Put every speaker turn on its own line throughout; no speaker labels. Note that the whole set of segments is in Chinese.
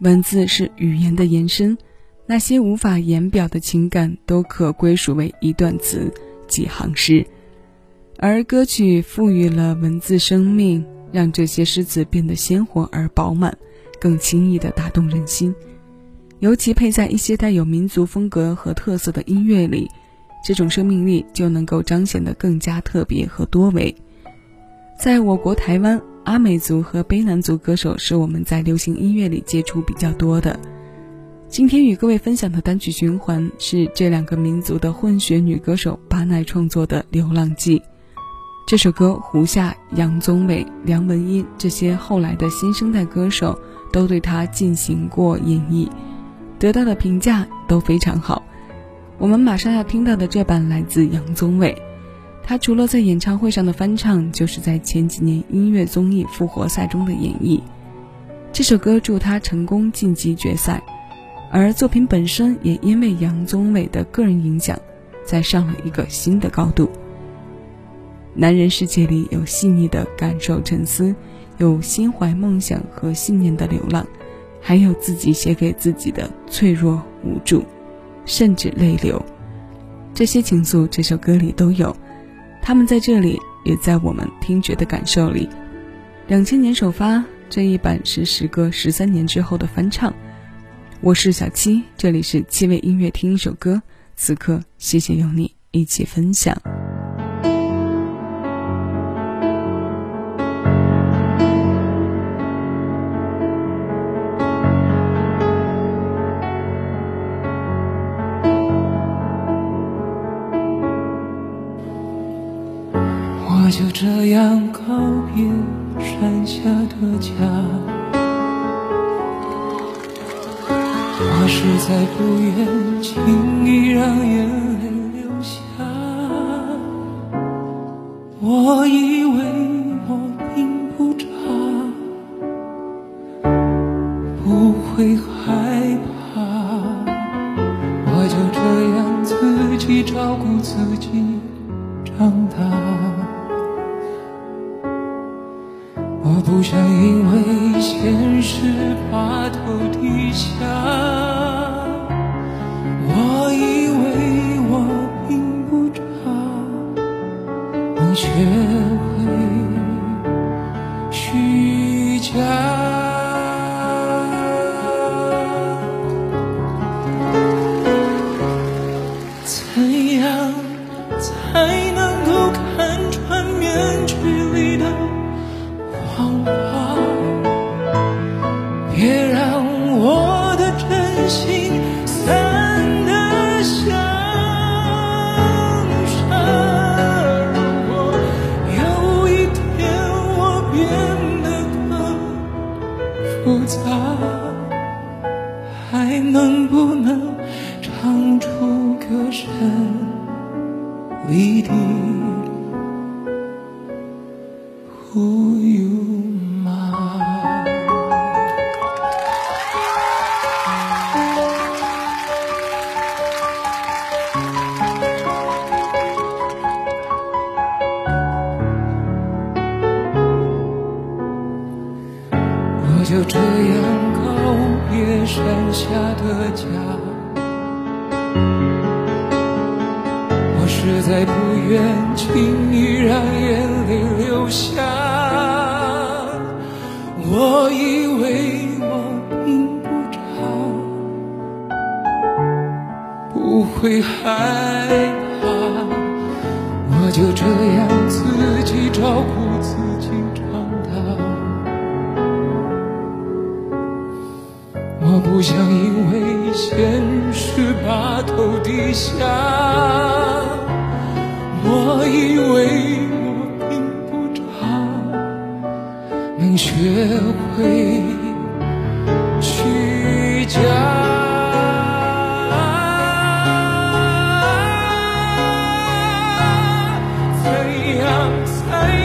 文字是语言的延伸，那些无法言表的情感都可归属为一段词、几行诗，而歌曲赋予了文字生命，让这些诗词变得鲜活而饱满，更轻易地打动人心。尤其配在一些带有民族风格和特色的音乐里，这种生命力就能够彰显得更加特别和多维。在我国台湾，阿美族和卑南族歌手是我们在流行音乐里接触比较多的。今天与各位分享的单曲循环是这两个民族的混血女歌手巴奈创作的《流浪记》。这首歌，胡夏、杨宗纬、梁文音这些后来的新生代歌手都对她进行过演绎。得到的评价都非常好。我们马上要听到的这版来自杨宗纬，他除了在演唱会上的翻唱，就是在前几年音乐综艺《复活赛》中的演绎。这首歌助他成功晋级决赛，而作品本身也因为杨宗纬的个人影响，再上了一个新的高度。男人世界里有细腻的感受沉思，有心怀梦想和信念的流浪。还有自己写给自己的脆弱无助，甚至泪流，这些情愫这首歌里都有，他们在这里，也在我们听觉的感受里。两千年首发这一版是时隔十三年之后的翻唱。我是小七，这里是七味音乐听一首歌，此刻谢谢有你一起分享。
我就这样告别山下。的家，我实在不愿轻易让眼泪流下。我以为我并不差，不会害怕，我就这样自己照顾自己长大。不想因为现实把头低下，我就这样告别山下的家，实在不愿轻易让眼泪流下。我以为我并不差，不会害怕，我就这样自己照顾自己长大。我不想因为现实把头低下，我以为我并不差能学会虚假怎样才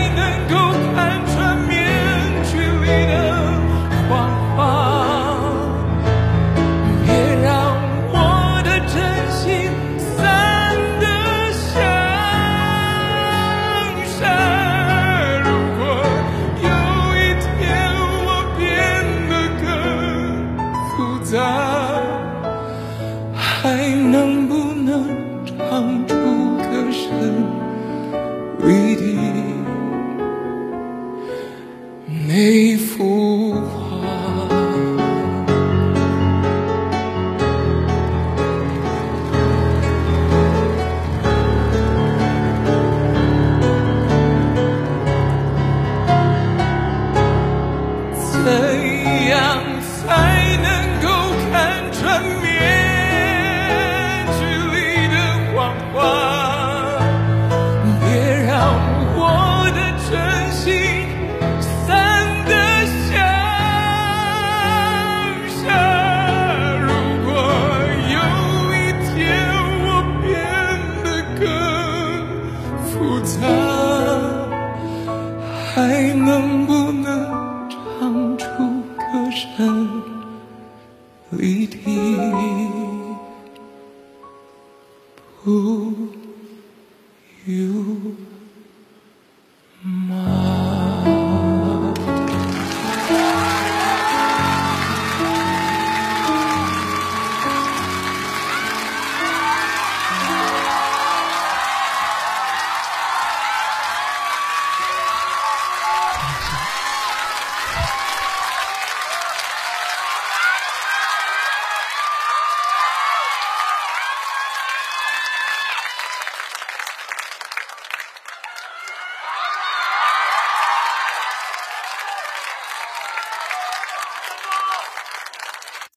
还能不能唱出歌声？离题。